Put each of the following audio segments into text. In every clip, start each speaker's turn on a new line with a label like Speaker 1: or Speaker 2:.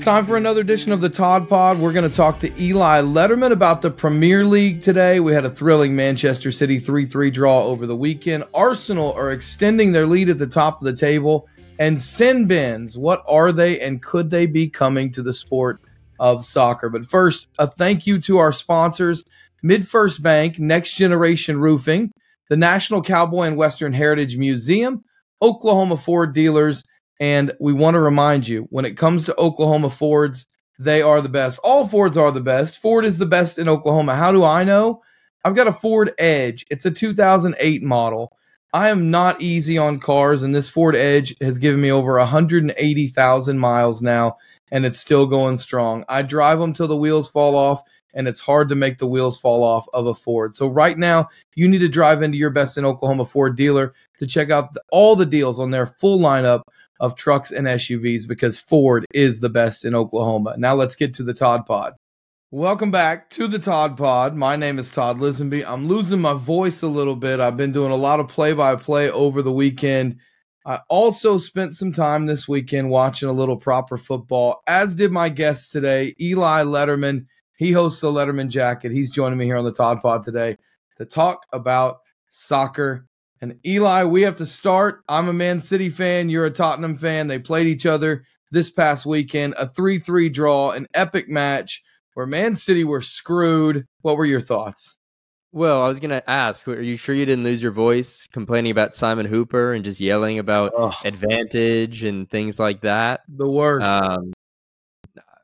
Speaker 1: It's time for another edition of the Todd Pod. We're going to talk to Eli Lederman about the Premier League today. We had a thrilling Manchester City 3 3 draw over the weekend. Arsenal are extending their lead at the top of the table. And sin bins, what are they and could they be coming to the sport of soccer? But first, a thank you to our sponsors MidFirst Bank, Next Generation Roofing, the National Cowboy and Western Heritage Museum, Oklahoma Ford Dealers, and we want to remind you when it comes to Oklahoma Fords, they are the best. All Fords are the best. Ford is the best in Oklahoma. How do I know? I've got a Ford Edge. It's a 2008 model. I am not easy on cars, and this Ford Edge has given me over 180,000 miles now, and it's still going strong. I drive them till the wheels fall off, and it's hard to make the wheels fall off of a Ford. So, right now, you need to drive into your best in Oklahoma Ford dealer to check out all the deals on their full lineup of trucks and SUVs because Ford is the best in Oklahoma. Now let's get to the Todd Pod. Welcome back to the Todd Pod. My name is Todd Lisenbee. I'm losing my voice a little bit. I've been doing a lot of play by play over the weekend. I also spent some time this weekend watching a little proper football, as did my guest today, Eli Lederman. He hosts the Lederman Jacket. He's joining me here on the Todd Pod today to talk about soccer and Eli, we have to start. I'm a Man City fan. You're a Tottenham fan. They played each other this past weekend, a 3 3 draw, an epic match where Man City were screwed. What were your thoughts?
Speaker 2: Well, I was going to ask, are you sure you didn't lose your voice complaining about Simon Hooper and just yelling about Ugh. advantage and things like that?
Speaker 1: The worst. Um,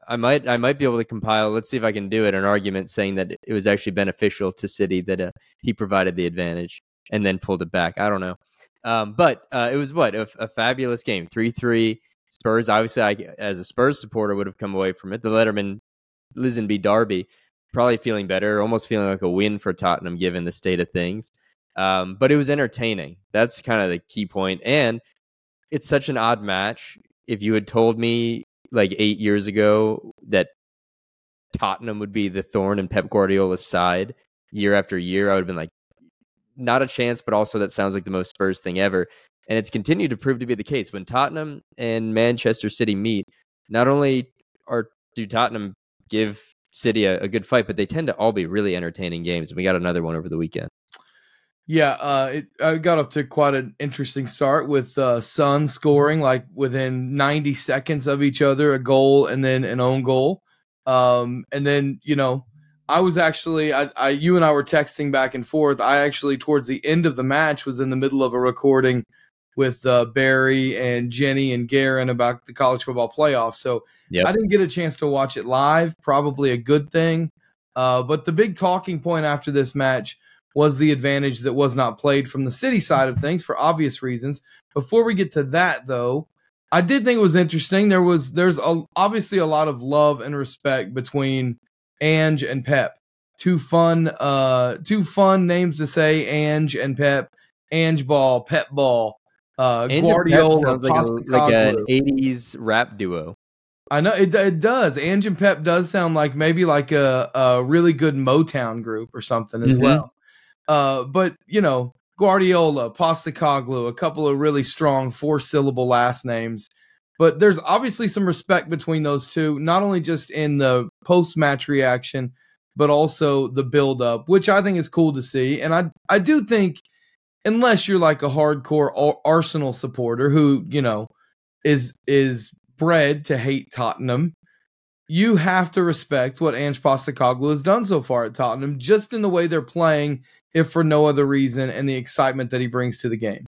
Speaker 2: I might I might be able to compile. Let's see if I can do it. An argument saying that it was actually beneficial to City that uh, he provided the advantage and then pulled it back. I don't know. Um, but uh, it was what a, a fabulous game, three three. Spurs, obviously, I, as a Spurs supporter, would have come away from it. The Lederman Lisenbee Derby, probably feeling better, almost feeling like a win for Tottenham given the state of things. Um, but it was entertaining. That's kind of the key point. And it's such an odd match. If you had told me like eight years ago that Tottenham would be the thorn in Pep Guardiola's side year after year, I would have been like, not a chance, but also that sounds like the most Spurs thing ever. And it's continued to prove to be the case. When Tottenham and Manchester City meet, not only are do Tottenham give City a, a good fight, but they tend to all be really entertaining games. And we got another one over the weekend.
Speaker 1: Yeah, uh, it, I got off to quite an interesting start with uh, Son scoring like within 90 seconds of each other, a goal and then an own goal. Um, and then, you know, I was actually, I, I, you and I were texting back and forth. I actually, towards the end of the match, was in the middle of a recording with uh, Barry and Jenny and Garen about the college football playoff. So yep. I didn't get a chance to watch it live. Probably a good thing. Uh, but the big talking point after this match was the advantage that was not played from the city side of things for obvious reasons. Before we get to that, though, I did think it was interesting. There was there's a, obviously a lot of love and respect between Ange and Pep. Two fun, uh, two fun names to say: Ange and Pep. Ange Ball, Pep Ball, uh, Ange Guardiola.
Speaker 2: sounds like, a, like an '80s rap duo.
Speaker 1: I know it, it does. Ange and Pep does sound like maybe like a, a really good Motown group or something as mm-hmm. well. Uh, but you know, Guardiola, Postecoglou, a couple of really strong four syllable last names. But there's obviously some respect between those two, not only just in the post match reaction, but also the build up, which I think is cool to see. And I I do think unless you're like a hardcore Arsenal supporter who, you know, is is bred to hate Tottenham, you have to respect what Ange Postecoglou has done so far at Tottenham, just in the way they're playing, if for no other reason, and the excitement that he brings to the game.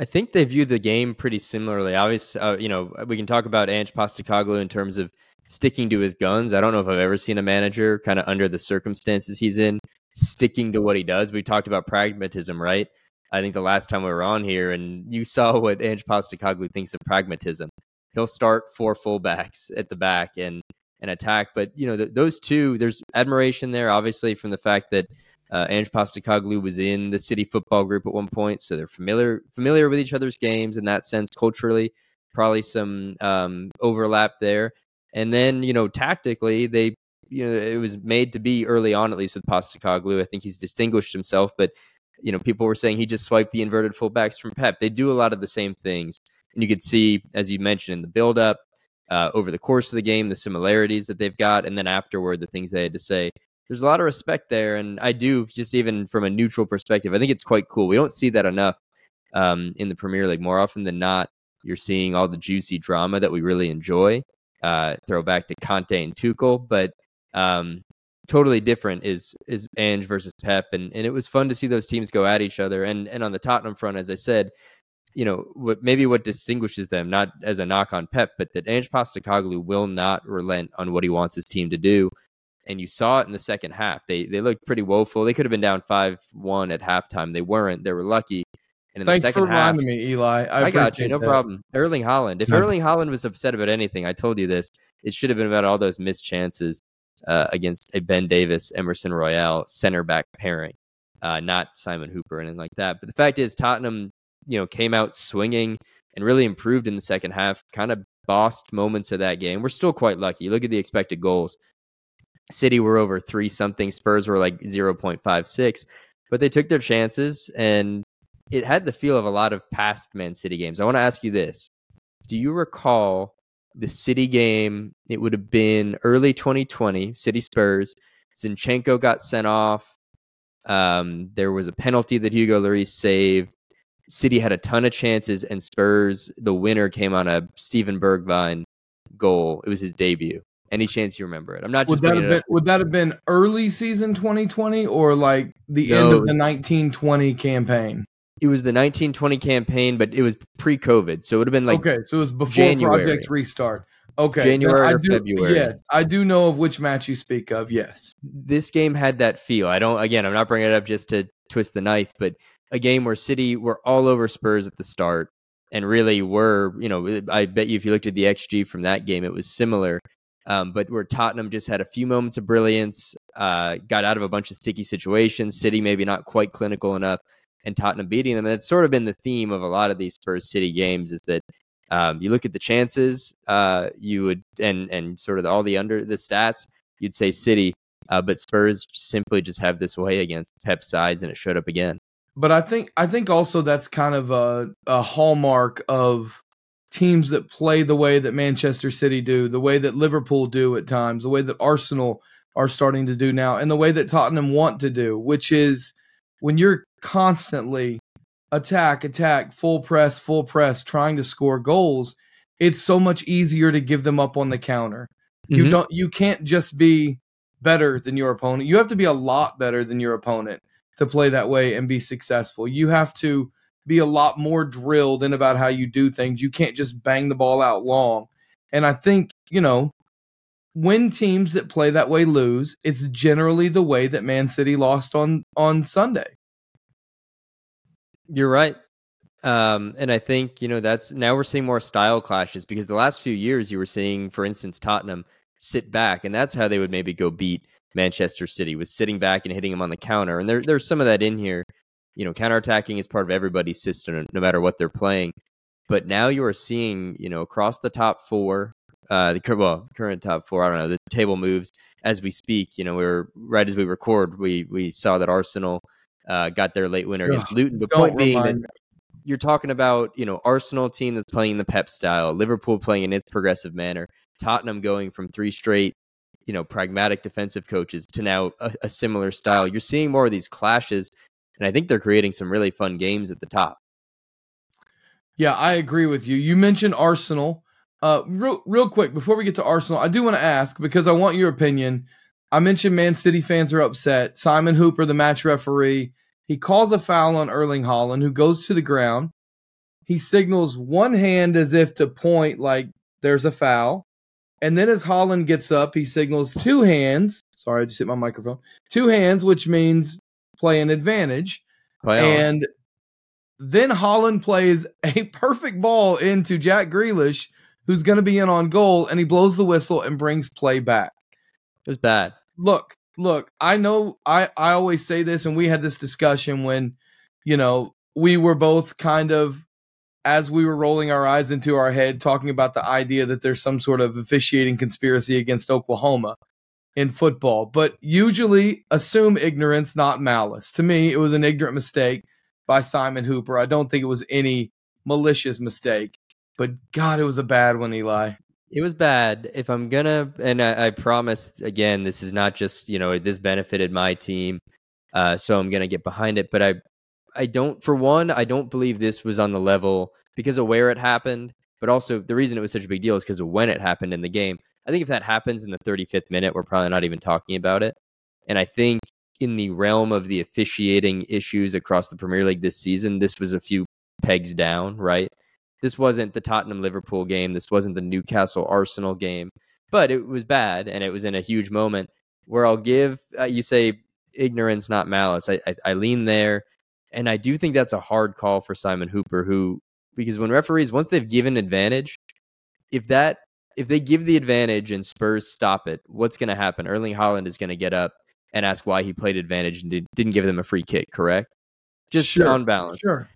Speaker 2: I think they view the game pretty similarly. Obviously, uh, you know, we can talk about Ange Postecoglou in terms of sticking to his guns. I don't know if I've ever seen a manager kind of under the circumstances he's in sticking to what he does. We talked about pragmatism, right? I think the last time we were on here, and you saw what Ange Postecoglou thinks of pragmatism. He'll start four fullbacks at the back and and attack, but you know th- those two. There's admiration there, obviously, from the fact that uh, Ange Postecoglou was in the City Football Group at one point, so they're familiar familiar with each other's games in that sense. Culturally, probably some um, overlap there. And then you know, tactically, they you know it was made to be early on, at least with Postecoglou. I think he's distinguished himself, but you know, people were saying he just swiped the inverted fullbacks from Pep. They do a lot of the same things, and you could see, as you mentioned, in the build-up. uh, over the course of the game, the similarities that they've got, and then afterward, the things they had to say. There's a lot of respect there, and I do just even from a neutral perspective, I think it's quite cool. We don't see that enough um, in the Premier League. More often than not, you're seeing all the juicy drama that we really enjoy. Uh, throw back to Conte and Tuchel, but um, totally different is is Ange versus Pep, and and it was fun to see those teams go at each other. And and on the Tottenham front, as I said, you know what maybe what distinguishes them, not as a knock on Pep, but that Ange Postecoglou will not relent on what he wants his team to do. And you saw it in the second half. They they looked pretty woeful. They could have been down five one at halftime. They weren't. They were lucky.
Speaker 1: And in Thanks the second for half, reminding me, Eli.
Speaker 2: I, I got you. No that. problem. Erling Haaland. If no. Erling Haaland was upset about anything, I told you this. It should have been about all those missed chances uh, against a Ben Davies, Emerson Royal center back pairing, uh, not Simon Hooper and anything like that. But the fact is, Tottenham, you know, came out swinging and really improved in the second half. Kind of bossed moments of that game. We're still quite lucky. Look at the expected goals. City were over three something. Spurs were like zero point five six, but they took their chances and it had the feel of a lot of past Man City games. I want to ask you this: Do you recall the City game? It would have been early 2020, City Spurs. Zinchenko got sent off. Um, there was a penalty that Hugo Lloris saved. City had a ton of chances, and Spurs, the winner, came on a Steven Bergwijn goal. It was his debut. Any chance you remember it? I'm not.
Speaker 1: Would that have been Would that have been early season 2020 or like the no, end of the 1920 campaign?
Speaker 2: it was the 1920 campaign, but it was pre-COVID, so it would have been like
Speaker 1: okay, so it was before January. Project Restart. Okay,
Speaker 2: January
Speaker 1: I
Speaker 2: or
Speaker 1: do,
Speaker 2: February.
Speaker 1: Yes, I do know of which match you speak of. Yes,
Speaker 2: this game had that feel. I don't. Again, I'm not bringing it up just to twist the knife, but a game where City were all over Spurs at the start, and really were. You know, I bet you if you looked at the xG from that game, it was similar. Um, but where Tottenham just had a few moments of brilliance, uh, got out of a bunch of sticky situations. City maybe not quite clinical enough and Tottenham beating them. And it's sort of been the theme of a lot of these Spurs City games is that um, you look at the chances, uh, you would and and sort of all the under the stats, you'd say City, uh, but Spurs simply just have this way against Pep sides, and it showed up again.
Speaker 1: But I think I think also that's kind of a, a hallmark of teams that play the way that Manchester City do, the way that Liverpool do at times, the way that Arsenal are starting to do now, and the way that Tottenham want to do, which is when you're constantly attack, attack, full press, full press, trying to score goals, it's so much easier to give them up on the counter. Mm-hmm. You don't you can't just be better than your opponent. You have to be a lot better than your opponent to play that way and be successful. You have to be a lot more drilled in about how you do things. You can't just bang the ball out long. And I think, you know, when teams that play that way lose, it's generally the way that Man City lost on on Sunday.
Speaker 2: You're right. Um, and I think, you know, that's now we're seeing more style clashes because the last few years you were seeing, for instance, Tottenham sit back, and that's how they would maybe go beat Manchester City was sitting back and hitting them on the counter. And there, there's some of that in here. You know, counterattacking is part of everybody's system, no matter what they're playing. But now you are seeing, you know, across the top four, uh, the well, current top four. I don't know. The table moves as we speak. You know, we're right as we record. We we saw that Arsenal uh, got their late winner against Luton. But point being that you're talking about you know Arsenal team that's playing the Pep style, Liverpool playing in its progressive manner, Tottenham going from three straight you know pragmatic defensive coaches to now a, a similar style. You're seeing more of these clashes, and I think they're creating some really fun games at the top.
Speaker 1: Yeah, I agree with you. You mentioned Arsenal. Uh, real, real quick before we get to Arsenal, I do want to ask because I want your opinion. I mentioned Man City fans are upset. Simon Hooper, the match referee, he calls a foul on Erling Haaland, who goes to the ground. He signals one hand as if to point like there's a foul. And then as Haaland gets up, he signals two hands. Sorry, I just hit my microphone. Two hands, which means play an advantage. Play and then Haaland plays a perfect ball into Jack Grealish, who's going to be in on goal, and he blows the whistle and brings play back.
Speaker 2: It was bad.
Speaker 1: Look, look, I know I I always say this and we had this discussion when you know, we were both kind of as we were rolling our eyes into our head talking about the idea that there's some sort of officiating conspiracy against Oklahoma in football, but usually assume ignorance, not malice. To me, it was an ignorant mistake by Simon Hooper. I don't think it was any malicious mistake, but God, it was a bad one, Eli.
Speaker 2: It was bad. If I'm gonna, and I, I promised again, this is not just you know this benefited my team, uh, so I'm gonna get behind it. But I, I don't. For one, I don't believe this was on the level because of where it happened, but also the reason it was such a big deal is because of when it happened in the game. I think if that happens in the 35th minute, we're probably not even talking about it. And I think in the realm of the officiating issues across the Premier League this season, this was a few pegs down, right? This wasn't the Tottenham Liverpool game. This wasn't the Newcastle Arsenal game, but it was bad and it was in a huge moment where I'll give, uh, you say ignorance, not malice. I, I, I lean there. And I do think that's a hard call for Simon Hooper, who, because when referees, once they've given advantage, if that, if they give the advantage and Spurs stop it, what's going to happen? Erling Haaland is going to get up and ask why he played advantage and did, didn't give them a free kick, correct? Just sure, on balance.
Speaker 1: Sure.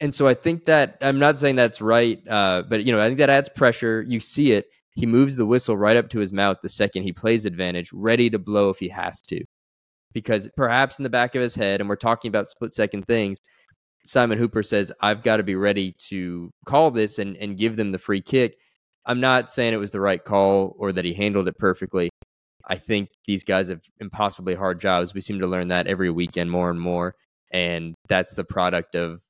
Speaker 2: And so I think that I'm not saying that's right, uh, but you know I think that adds pressure. You see it. He moves the whistle right up to his mouth the second he plays advantage, ready to blow if he has to, because perhaps in the back of his head, and we're talking about split second things. Simon Hooper says, "I've got to be ready to call this and and give them the free kick." I'm not saying it was the right call or that he handled it perfectly. I think these guys have impossibly hard jobs. We seem to learn that every weekend more and more. And that's the product of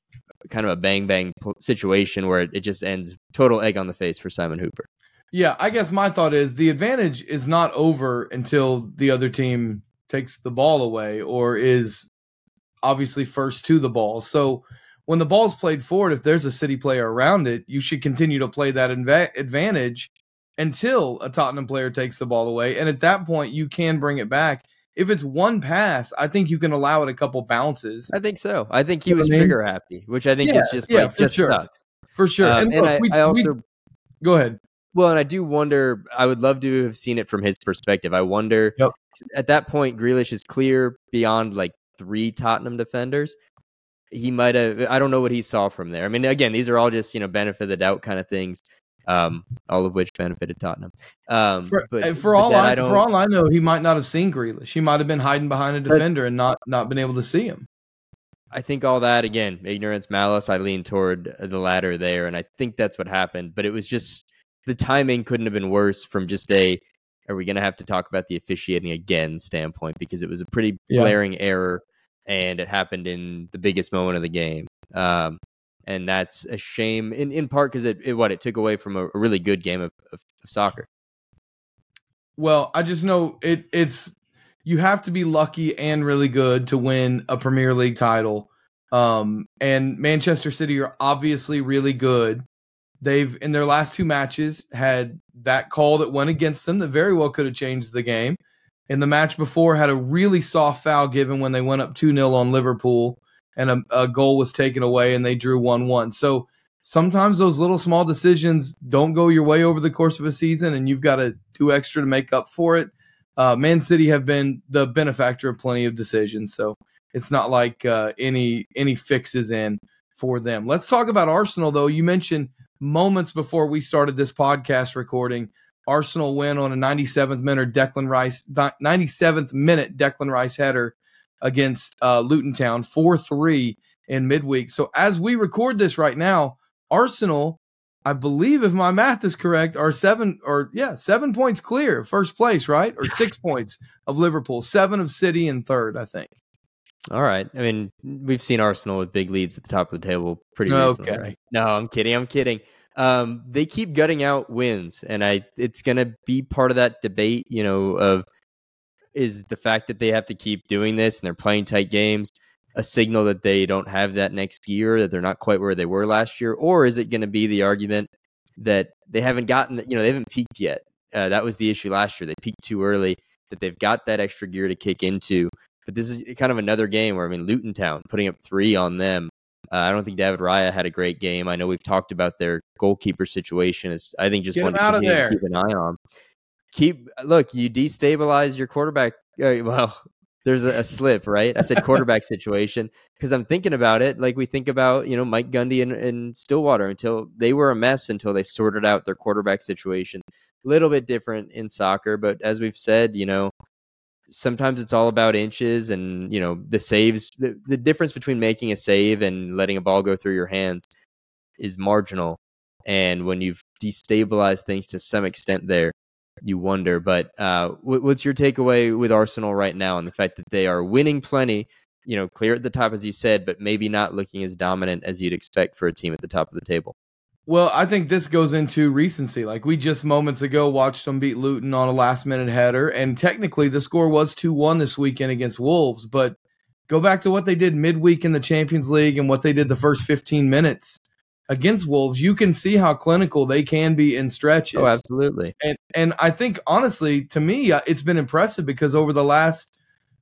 Speaker 2: kind of a bang bang situation where it just ends total egg on the face for Simon Hooper.
Speaker 1: Yeah, I guess my thought is the advantage is not over until the other team takes the ball away or is obviously first to the ball. So when the ball's played forward, if there's a city player around it, you should continue to play that inv- advantage until a Tottenham player takes the ball away. And at that point, you can bring it back. If it's one pass, I think you can allow it a couple bounces.
Speaker 2: I think so. I think he you was trigger happy, which I think yeah, is just yeah, like just
Speaker 1: sure.
Speaker 2: sucks.
Speaker 1: For sure.
Speaker 2: Um, and, look, I, we, I, also
Speaker 1: we, go ahead.
Speaker 2: Well, and I do wonder. I would love to have seen it from his perspective. I wonder.
Speaker 1: Yep.
Speaker 2: At that point, Grealish is clear beyond like three Tottenham defenders. He might have. I don't know what he saw from there. I mean, again, these are all just you know benefit of the doubt kind of things um, all of which benefited Tottenham. Um,
Speaker 1: for, but, uh, for all I, I for all I know, he might not have seen Grealish. He might have been hiding behind a defender and not not been able to see him.
Speaker 2: I think all that again, ignorance, malice. I lean toward the latter there, and I think that's what happened. But it was just the timing couldn't have been worse from just a are we going to have to talk about the officiating again standpoint because it was a pretty yeah. glaring error and it happened in the biggest moment of the game. Um, and that's a shame in, in part because it, it, what it took away from a, a really good game of, of, of, soccer.
Speaker 1: Well i just know it it's you have to be lucky and really good to win a premier league title. Um, and manchester city are obviously really good. They've in their last two matches had that call that went against them that very well could have changed the game in the match before had a really soft foul given when they went up 2-0 on liverpool and a, a goal was taken away and they drew 1 1. So sometimes those little small decisions don't go your way over the course of a season and you've got to do extra to make up for it. Uh, Man City have been the benefactor of plenty of decisions, so it's not like uh, any any fixes in for them. Let's talk about Arsenal though. You mentioned moments before we started this podcast recording, Arsenal win on a 97th minute Declan Rice 97th minute Declan Rice header against uh, Luton Town, 4 3 in midweek. So as we record this right now, Arsenal, I believe, if my math is correct, are seven or yeah, seven points clear, first place, right? Or six points of Liverpool, seven of City in third, I think.
Speaker 2: All right. I mean, we've seen Arsenal with big leads at the top of the table pretty recently. Okay. Right? No, I'm kidding. I'm kidding. Um, they keep gutting out wins, and I it's going to be part of that debate, you know, of is the fact that they have to keep doing this and they're playing tight games a signal that they don't have that next year, that they're not quite where they were last year? Or is it going to be the argument that they haven't gotten, you know, they haven't peaked yet? Uh, that was the issue last year. They peaked too early, that they've got that extra gear to kick into. But this is kind of another game where, I mean, Luton Town putting up three on them. Uh, I don't think David Raya had a great game. I know we've talked about their goalkeeper situation. Is I think just
Speaker 1: Get one to keep
Speaker 2: an eye on keep look. You destabilize your quarterback. Uh, well, there's a, a, slip, right? I said quarterback situation because I'm thinking about it like we think about you know Mike Gundy and, and Stillwater until they were a mess until they sorted out their quarterback situation. A little bit different in soccer, but as we've said, you know, sometimes it's all about inches and you know the saves. The, the difference between making a save and letting a ball go through your hands is marginal And when you've destabilized things to some extent there, you wonder. But uh, what's your takeaway with Arsenal right now and the fact that they are winning plenty, you know, clear at the top, as you said, but maybe not looking as dominant as you'd expect for a team at the top of the table?
Speaker 1: Well, I think this goes into recency. Like we just moments ago watched them beat Luton on a last minute header, and technically the score was 2 1 this weekend against Wolves. But go back to what they did midweek in the Champions League and what they did the first 15 minutes against Wolves. You can see how clinical they can be in stretches.
Speaker 2: Oh, absolutely.
Speaker 1: And, and I think, honestly, to me, uh, it's been impressive because over the last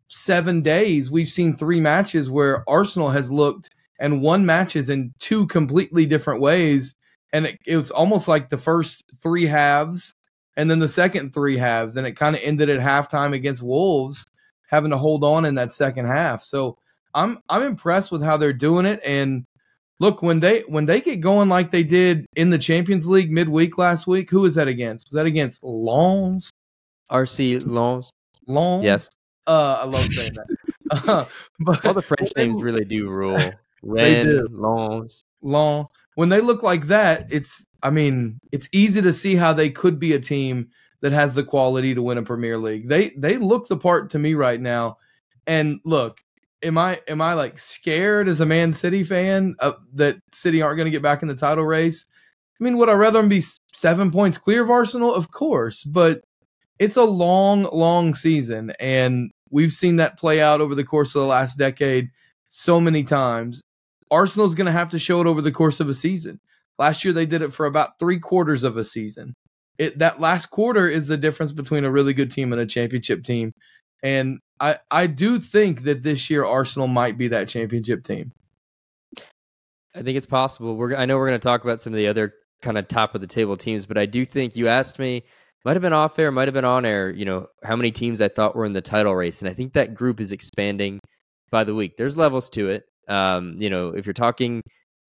Speaker 1: seven days, we've seen three matches where Arsenal has looked and won matches in two completely different ways and it, it was almost like the first three halves and then the second three halves, and it kind of ended at halftime against Wolves, having to hold on in that second half. So I'm I'm impressed with how they're doing it. And look, when they when they get going like they did in the Champions League midweek last week, who was that against? Was that against Lens?
Speaker 2: RC Lens.
Speaker 1: Lens.
Speaker 2: Yes.
Speaker 1: Uh, I love saying that. Uh,
Speaker 2: but all the French names really do rule. Ren, do.
Speaker 1: Lens. When they look like that, it's I mean, it's easy to see how they could be a team that has the quality to win a Premier League. They they look the part to me right now. And look, am I am I like scared as a Man City fan uh, that City aren't going to get back in the title race? I mean, would I rather them be seven points clear of Arsenal? Of course, but it's a long, long season, and we've seen that play out over the course of the last decade so many times. Arsenal's going to have to show it over the course of a season. Last year they did it for about three quarters of a season. It that last quarter is the difference between a really good team and a championship team. And I I do think that this year Arsenal might be that championship team.
Speaker 2: I think it's possible. We're I know we're going to talk about some of the other kind of top of the table teams, but I do think you asked me might have been off air, might have been on air, you know, how many teams I thought were in the title race. And I think that group is expanding by the week. There's levels to it. Um, you know, if you're talking,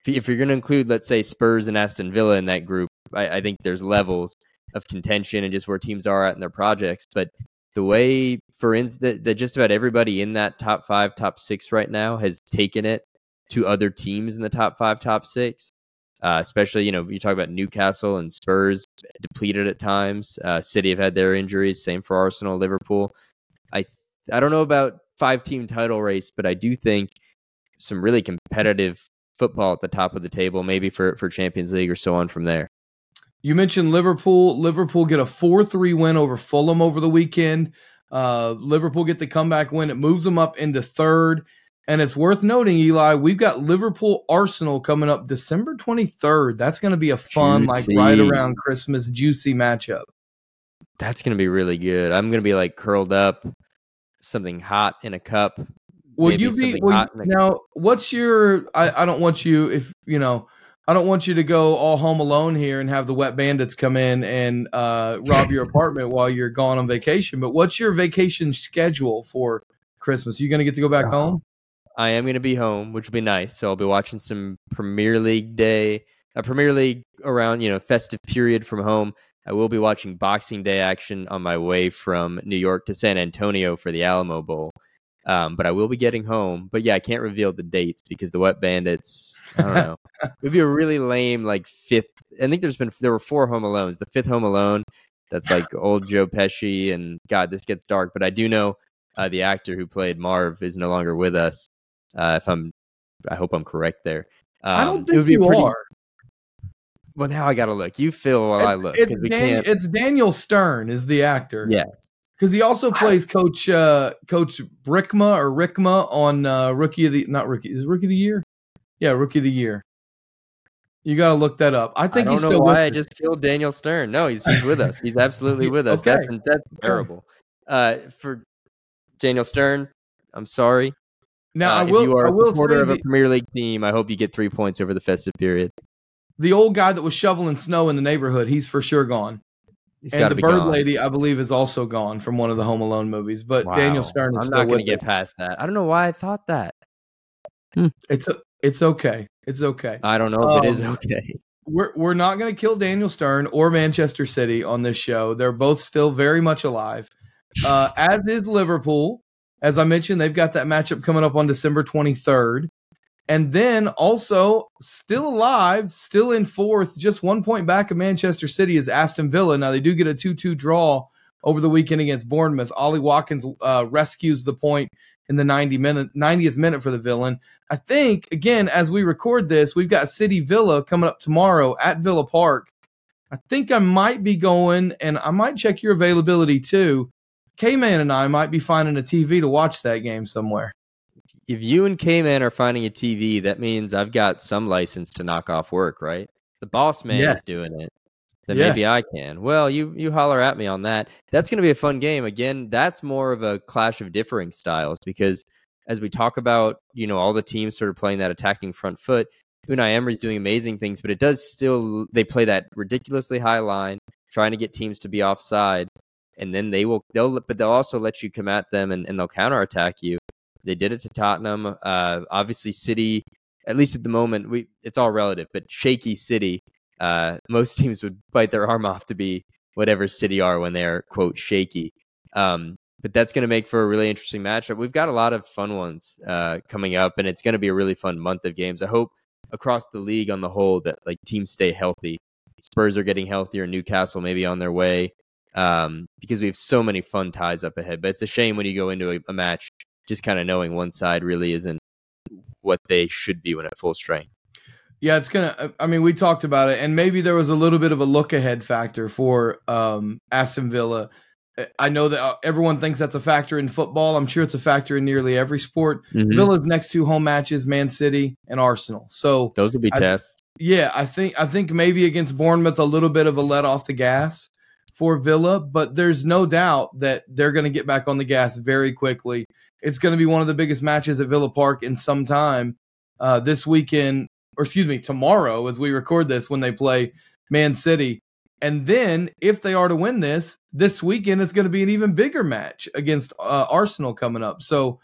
Speaker 2: if you're going to include, let's say, Spurs and Aston Villa in that group, I, I think there's levels of contention and just where teams are at in their projects. But the way, for instance, that just about everybody in that top five, top six right now has taken it to other teams in the top five, top six. Uh, especially, you know, you talk about Newcastle and Spurs depleted at times. Uh, City have had their injuries. Same for Arsenal, Liverpool. I I don't know about five team title race, but I do think some really competitive football at the top of the table, maybe for for Champions League or so on from there.
Speaker 1: You mentioned Liverpool. Liverpool get a four three win over Fulham over the weekend. Uh, Liverpool get the comeback win. It moves them up into third. And it's worth noting, Eli, we've got Liverpool Arsenal coming up December 23rd. That's going to be a fun, juicy. like right around Christmas, juicy matchup.
Speaker 2: That's going to be really good. I'm going to be like curled up, something hot in a cup,
Speaker 1: Will you be will, now? What's your? I, I don't want you if you know. I don't want you to go all home alone here and have the wet bandits come in and uh, rob your apartment while you're gone on vacation. But what's your vacation schedule for Christmas? Are you going to get to go back home?
Speaker 2: I am going to be home, which will be nice. So I'll be watching some Premier League day, a Premier League around you know festive period from home. I will be watching Boxing Day action on my way from New York to San Antonio for the Alamo Bowl. Um, but I will be getting home. But yeah, I can't reveal the dates because the Wet Bandits. I don't know. it would be a really lame like fifth. I think there's been there were four Home Alones. The fifth Home Alone, that's like old Joe Pesci. And God, this gets dark. But I do know uh, the actor who played Marv is no longer with us. Uh, if I'm, I hope I'm correct there.
Speaker 1: Um, I don't um, think you pretty, are.
Speaker 2: Well, now I got to look. You feel while
Speaker 1: it's,
Speaker 2: I look.
Speaker 1: It's, Dan- it's Daniel Stern is the actor.
Speaker 2: Yes
Speaker 1: because he also plays Coach uh, Coach Brickma or Rickma on uh, Rookie of the not Rookie is Rookie of the Year, yeah, Rookie of the Year. You got to look that up. I think
Speaker 2: I
Speaker 1: he's still.
Speaker 2: why I just killed Daniel Stern. No, he's he's with us. He's absolutely with us. okay. That's, that's terrible. Uh, for Daniel Stern, I'm sorry.
Speaker 1: Now
Speaker 2: uh,
Speaker 1: I will.
Speaker 2: If you are
Speaker 1: I will
Speaker 2: a supporter of a Premier League team, I hope you get three points over the festive period.
Speaker 1: The old guy that was shoveling snow in the neighborhood, he's for sure gone. He's and the bird gone. lady, I believe, is also gone from one of the Home Alone movies. But wow. Daniel Stern is
Speaker 2: I'm
Speaker 1: not
Speaker 2: going to get past that. I don't know why I thought that.
Speaker 1: Hmm. It's a, it's okay. It's okay.
Speaker 2: I don't know if um, it is um, okay.
Speaker 1: We're we're not going to kill Daniel Stern or Manchester City on this show. They're both still very much alive. Uh, as is Liverpool. As I mentioned, they've got that matchup coming up on December 23rd. And then also still alive, still in fourth, just one point back of Manchester City is Aston Villa. Now they do get a 2 2 draw over the weekend against Bournemouth. Ollie Watkins uh, rescues the point in the 90 minute, 90th minute for the villain. I think, again, as we record this, we've got City Villa coming up tomorrow at Villa Park. I think I might be going, and I might check your availability too. K Man and I might be finding a TV to watch that game somewhere
Speaker 2: if you and K-Man are finding a TV, that means I've got some license to knock off work, right? The boss man yes. is doing it. Then yes. maybe I can. Well, you you holler at me on that. That's going to be a fun game. Again, that's more of a clash of differing styles because as we talk about, you know, all the teams sort of playing that attacking front foot, Unai Emery's doing amazing things, but it does still they play that ridiculously high line, trying to get teams to be offside, and then they will they'll but they'll also let you come at them and, and they'll counterattack you. They did it to Tottenham. Uh, obviously, City, at least at the moment, we it's all relative, but shaky City. Uh, most teams would bite their arm off to be whatever City are when they're quote shaky. Um, but that's going to make for a really interesting matchup. We've got a lot of fun ones uh, coming up, and it's going to be a really fun month of games. I hope across the league on the whole that like teams stay healthy. Spurs are getting healthier. Newcastle maybe on their way um, because we have so many fun ties up ahead. But it's a shame when you go into a, a match just kind of knowing one side really isn't what they should be when at full strength.
Speaker 1: Yeah, it's gonna. Uh, I mean, we talked about it, and maybe there was a little bit of a look ahead factor for um, Aston Villa. Uh, I know that uh, everyone thinks that's a factor in football. I'm sure it's a factor in nearly every sport. Mm-hmm. Villa's next two home matches, Man City and Arsenal. So
Speaker 2: those will be
Speaker 1: I,
Speaker 2: tests.
Speaker 1: Yeah, I think I think maybe against Bournemouth a little bit of a let off the gas for Villa, but there's no doubt that they're going to get back on the gas very quickly it's going to be one of the biggest matches at Villa Park in some time uh, this weekend, or excuse me, tomorrow as we record this when they play Man City. And then, if they are to win this this weekend, it's going to be an even bigger match against uh, Arsenal coming up. So,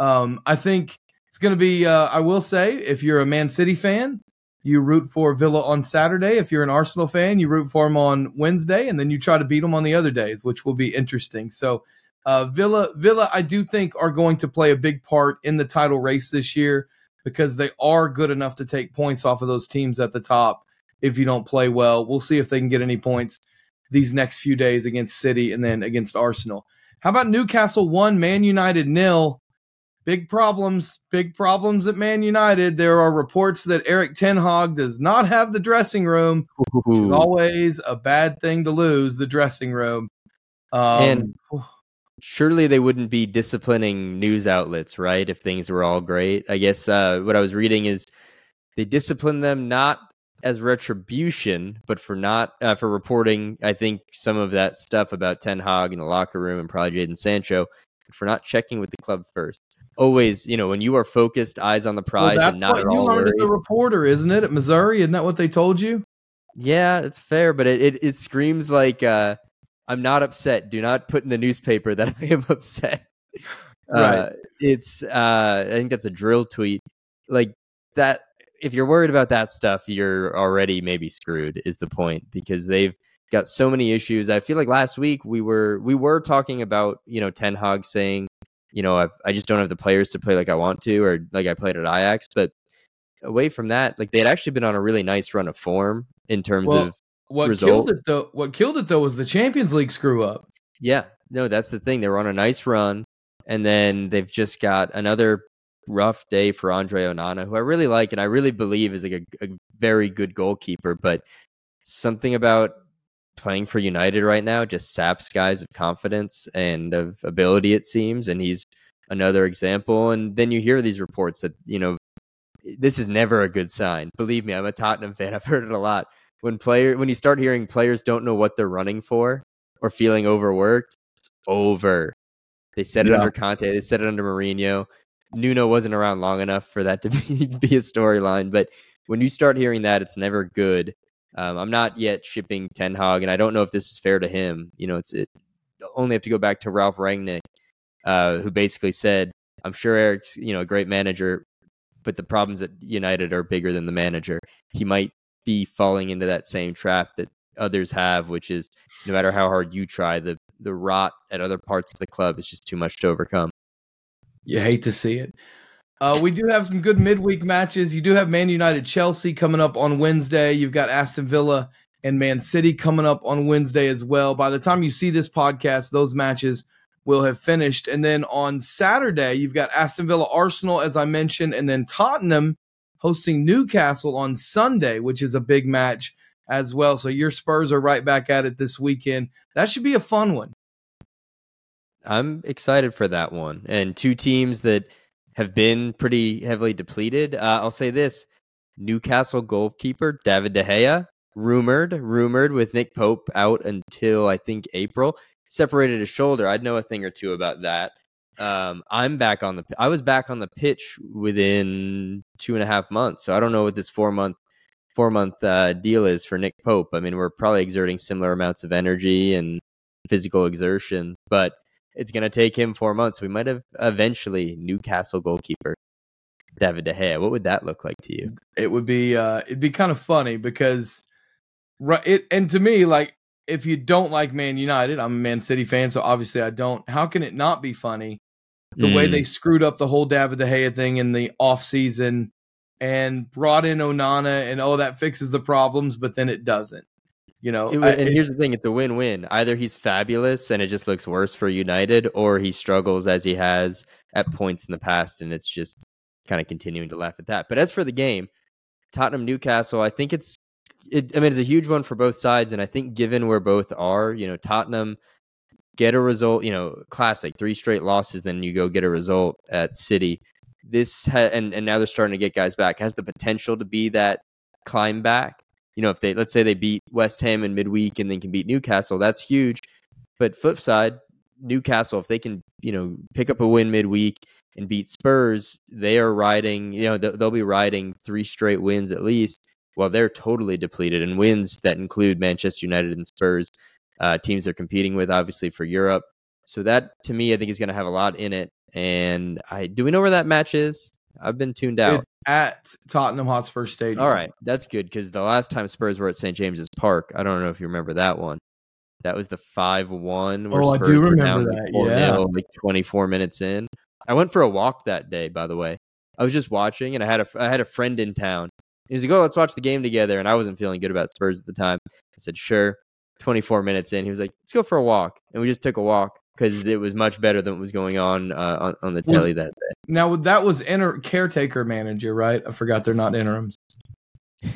Speaker 1: um, I think it's going to be. Uh, I will say, if you're a Man City fan, you root for Villa on Saturday. If you're an Arsenal fan, you root for them on Wednesday, and then you try to beat them on the other days, which will be interesting. So, uh, Villa, Villa, I do think are going to play a big part in the title race this year because they are good enough to take points off of those teams at the top. If you don't play well, we'll see if they can get any points these next few days against City and then against Arsenal. How about Newcastle one, Man United nil? Big problems, big problems at Man United. There are reports that Erik Ten Hag does not have the dressing room, which is always a bad thing to lose. The dressing room.
Speaker 2: Um, and surely they wouldn't be disciplining news outlets, right? If things were all great. I guess uh, what I was reading is they discipline them not as retribution, but for not uh, for reporting. I think some of that stuff about Ten Hag in the locker room and probably Jadon Sancho for not checking with the club first. Always, you know, when you are focused, eyes on the prize, well, and not at all. You learned
Speaker 1: worried. as a reporter, isn't it, at Missouri? Isn't that what they told you?
Speaker 2: Yeah, it's fair, but it it, it screams like uh, I'm not upset. Do not put in the newspaper that I am upset. Right. Uh, it's uh, I think that's a drill tweet. Like that if you're worried about that stuff, you're already maybe screwed is the point because they've got so many issues. I feel like last week we were we were talking about, you know, Ten Hag saying, you know, I, I just don't have the players to play like I want to or like I played at Ajax, but away from that, like they had actually been on a really nice run of form in terms well, of
Speaker 1: what
Speaker 2: result.
Speaker 1: killed it though? What killed it though was the Champions League screw up.
Speaker 2: Yeah, no, that's the thing. They were on a nice run, and then they've just got another rough day for Andre Onana, who I really like and I really believe is like a, a very good goalkeeper. But something about playing for United right now just saps guys of confidence and of ability, it seems. And he's another example. And then you hear these reports that, you know, this is never a good sign. Believe me, I'm a Tottenham fan. I've heard it a lot when player when you start hearing players don't know what they're running for or feeling overworked, it's over. They said it under Conte, they said it under Mourinho. Nuno wasn't around long enough for that to be, be a storyline, but when you start hearing that, it's never good. Um, I'm not yet shipping Ten Hag, and I don't know if this is fair to him. You know, it's it only have to go back to Ralf Rangnick, uh, who basically said, "I'm sure Eric's you know a great manager, but the problems at United are bigger than the manager. He might be falling into that same trap that others have, which is no matter how hard you try, the the rot at other parts of the club is just too much to overcome.
Speaker 1: You hate to see it. Uh, we do have some good midweek matches. You do have Man United Chelsea coming up on Wednesday. You've got Aston Villa and Man City coming up on Wednesday as well. By the time you see this podcast, those matches will have finished. And then on Saturday, you've got Aston Villa Arsenal, as I mentioned, and then Tottenham hosting Newcastle on Sunday, which is a big match as well. So your Spurs are right back at it this weekend. That should be a fun one.
Speaker 2: I'm excited for that one. And two teams that have been pretty heavily depleted. Uh, I'll say this Newcastle goalkeeper David De Gea, rumored, rumored with Nick Pope out until I think April, separated his shoulder. I'd know a thing or two about that. Um, I'm back on the. I was back on the pitch within two and a half months, so I don't know what this four month four month uh, deal is for Nick Pope. I mean, we're probably exerting similar amounts of energy and physical exertion, but it's going to take him four months. We might have eventually Newcastle goalkeeper David De Gea. What would that look like to you?
Speaker 1: It would be uh, it'd be kind of funny because right it and to me like if you don't like Man United, I'm a Man City fan, so obviously I don't. How can it not be funny the mm. way they screwed up the whole David De Gea thing in the off season and brought in Onana and oh that fixes the problems, but then it doesn't. You know,
Speaker 2: it, and I, here's the thing: it's a win-win. Either he's fabulous and it just looks worse for United, or he struggles as he has at points in the past, and it's just kind of continuing to laugh at that. But as for the game, Tottenham Newcastle, I think it's it, I mean, it's a huge one for both sides, and I think given where both are, you know, Tottenham get a result, you know, classic three straight losses, then you go get a result at City. This ha- and and now they're starting to get guys back has the potential to be that climb back. You know, if they let's say they beat West Ham in midweek and then can beat Newcastle, that's huge. But flip side, Newcastle, if they can, you know, pick up a win midweek and beat Spurs, they are riding. You know, they'll be riding three straight wins at least well, they're totally depleted and wins that include Manchester United and Spurs, uh, teams they're competing with, obviously for Europe. So that to me, I think is going to have a lot in it. And I do we know where that match is? I've been tuned out
Speaker 1: it's at Tottenham Hotspur Stadium.
Speaker 2: All right, that's good because the last time Spurs were at St James's Park, I don't know if you remember that one. That was the five one.
Speaker 1: Oh, Spurs I do remember that. Yeah,
Speaker 2: like twenty four minutes in. I went for a walk that day. By the way, I was just watching, and I had a I had a friend in town he was like, "Oh, let's watch the game together." And I wasn't feeling good about Spurs at the time. I said, "Sure." 24 minutes in, he was like, "Let's go for a walk," and we just took a walk because it was much better than what was going on uh, on, on the telly that day.
Speaker 1: Now that was inter- caretaker manager, right? I forgot they're not interims.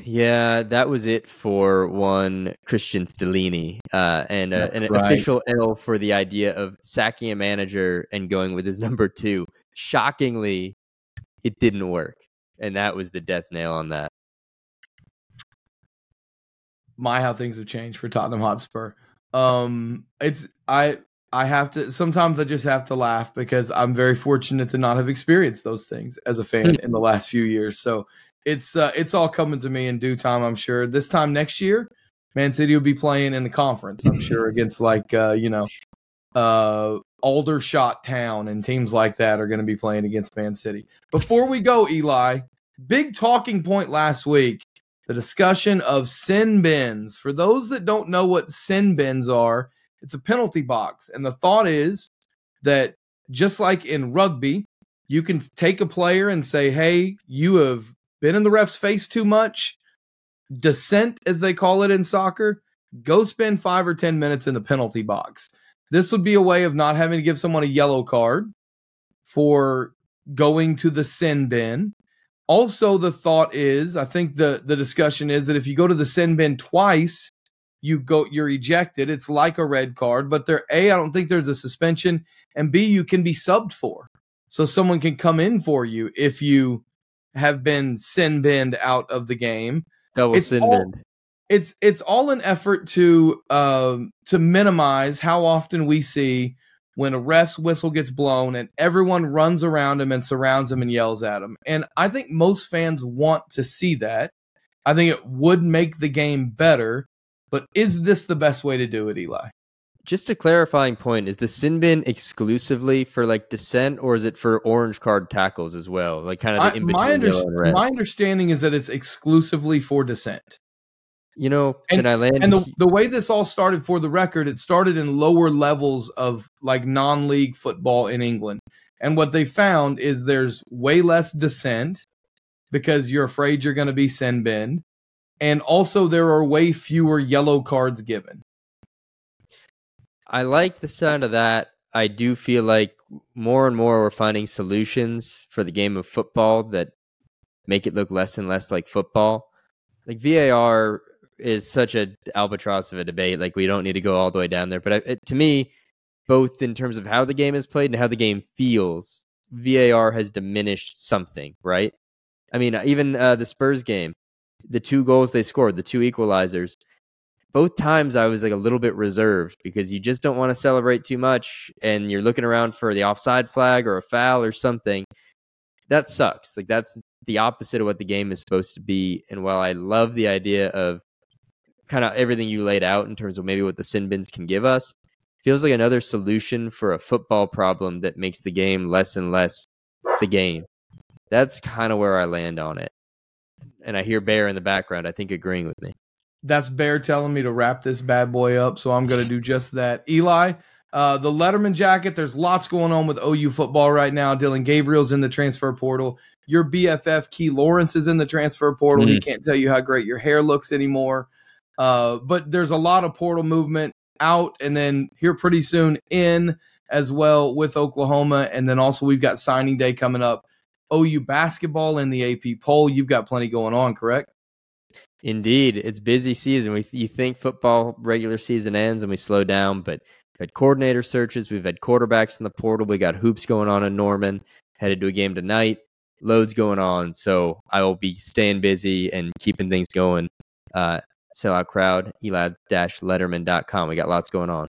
Speaker 2: Yeah, that was it for one Cristian Stellini, uh, and uh, an right. official L for the idea of sacking a manager and going with his number two. Shockingly, it didn't work, and that was the death nail on that
Speaker 1: my how things have changed for Tottenham Hotspur. Um, it's I I have to sometimes I just have to laugh because I'm very fortunate to not have experienced those things as a fan hmm. in the last few years. So it's uh, it's all coming to me in due time. I'm sure. This time next year, Man City will be playing in the conference. I'm sure against like uh, you know uh, Aldershot Town and teams like that are going to be playing against Man City. Before we go, Eli, big talking point last week the discussion of sin bins. For those that don't know what sin bins are, it's a penalty box. And the thought is that just like in rugby, you can take a player and say, hey, you have been in the ref's face too much. Dissent, as they call it in soccer, go spend five or 10 minutes in the penalty box. This would be a way of not having to give someone a yellow card for going to the sin bin also, the thought is, I think the the discussion is that if you go to the sin bin twice, you go you're ejected. It's like a red card, but there a I don't think there's a suspension, and b you can be subbed for, so someone can come in for you if you have been sin binned out of the game.
Speaker 2: Double it's sin all,
Speaker 1: It's it's all an effort to um to minimize how often we see when a ref's whistle gets blown and everyone runs around him and surrounds him and yells at him. And I think most fans want to see that. I think it would make the game better. But is this the best way to do it, Eli?
Speaker 2: Just a clarifying point: Is the sin bin exclusively for like dissent, or is it for orange card tackles as well? Like kind of the in between. My, under-
Speaker 1: my understanding is that it's exclusively for dissent.
Speaker 2: You know,
Speaker 1: and,
Speaker 2: I land?
Speaker 1: And the, the way this all started, for the record, it started in lower levels of like non-league football in England. And what they found is there's way less dissent because you're afraid you're going to be sin binned. And also, there are way fewer yellow cards given.
Speaker 2: I like the sound of that. I do feel like more and more we're finding solutions for the game of football that make it look less and less like football. Like VAR is such a albatross of a debate. Like we don't need to go all the way down there, but it, to me, both in terms of how the game is played and how the game feels, VAR has diminished something, right? I mean, even uh, the Spurs game, the two goals they scored, the two equalizers, both times I was like a little bit reserved because you just don't want to celebrate too much and you're looking around for the offside flag or a foul or something. That sucks. Like that's the opposite of what the game is supposed to be. And while I love the idea of kind of everything you laid out in terms of maybe what the sin bins can give us, feels like another solution for a football problem that makes the game less and less the game. That's kind of where I land on it. And I hear Bear in the background, I think agreeing with me.
Speaker 1: That's Bear telling me to wrap this bad boy up, so I'm going to do just that. Eli, uh, the Lederman Jacket, there's lots going on with OU football right now. Dillon Gabriel's in the transfer portal. Your BFF Key Lawrence is in the transfer portal. Mm. He can't tell you how great your hair looks anymore. Uh, but there's a lot of portal movement out and then here pretty soon in as well with Oklahoma. And then also we've got signing day coming up. OU basketball in the AP poll. You've got plenty going on, correct?
Speaker 2: Indeed, it's busy season. We you think football regular season ends and we slow down, but we've had coordinator searches, we've had quarterbacks in the portal, we got hoops going on in Norman. Headed to a game tonight, loads going on. So I will be staying busy and keeping things going. Uh, sellout crowd, eli-lederman.com. We got lots going on.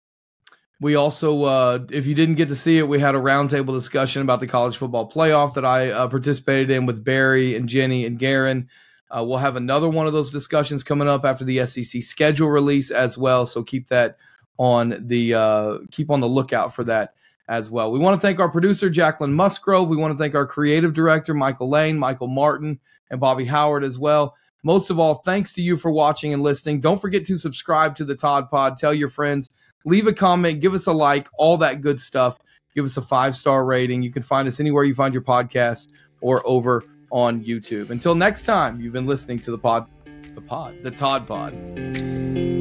Speaker 1: We also, uh, if you didn't get to see it, we had a roundtable discussion about the college football playoff that I uh, participated in with Barry and Jenny and Garen. Uh, we'll have another one of those discussions coming up after the SEC schedule release as well. So keep that on the uh, keep on the lookout for that as well. We want to thank our producer Jacquelyn Musgrove. We want to thank our creative director Michael Lane, Michael Martin, and Bobby Howard as well. Most of all, thanks to you for watching and listening. Don't forget to subscribe to the Todd Pod. Tell your friends, leave a comment, give us a like, all that good stuff. Give us a five star rating. You can find us anywhere you find your podcasts or over on YouTube. Until next time, you've been listening to the pod, the pod, the Todd Pod.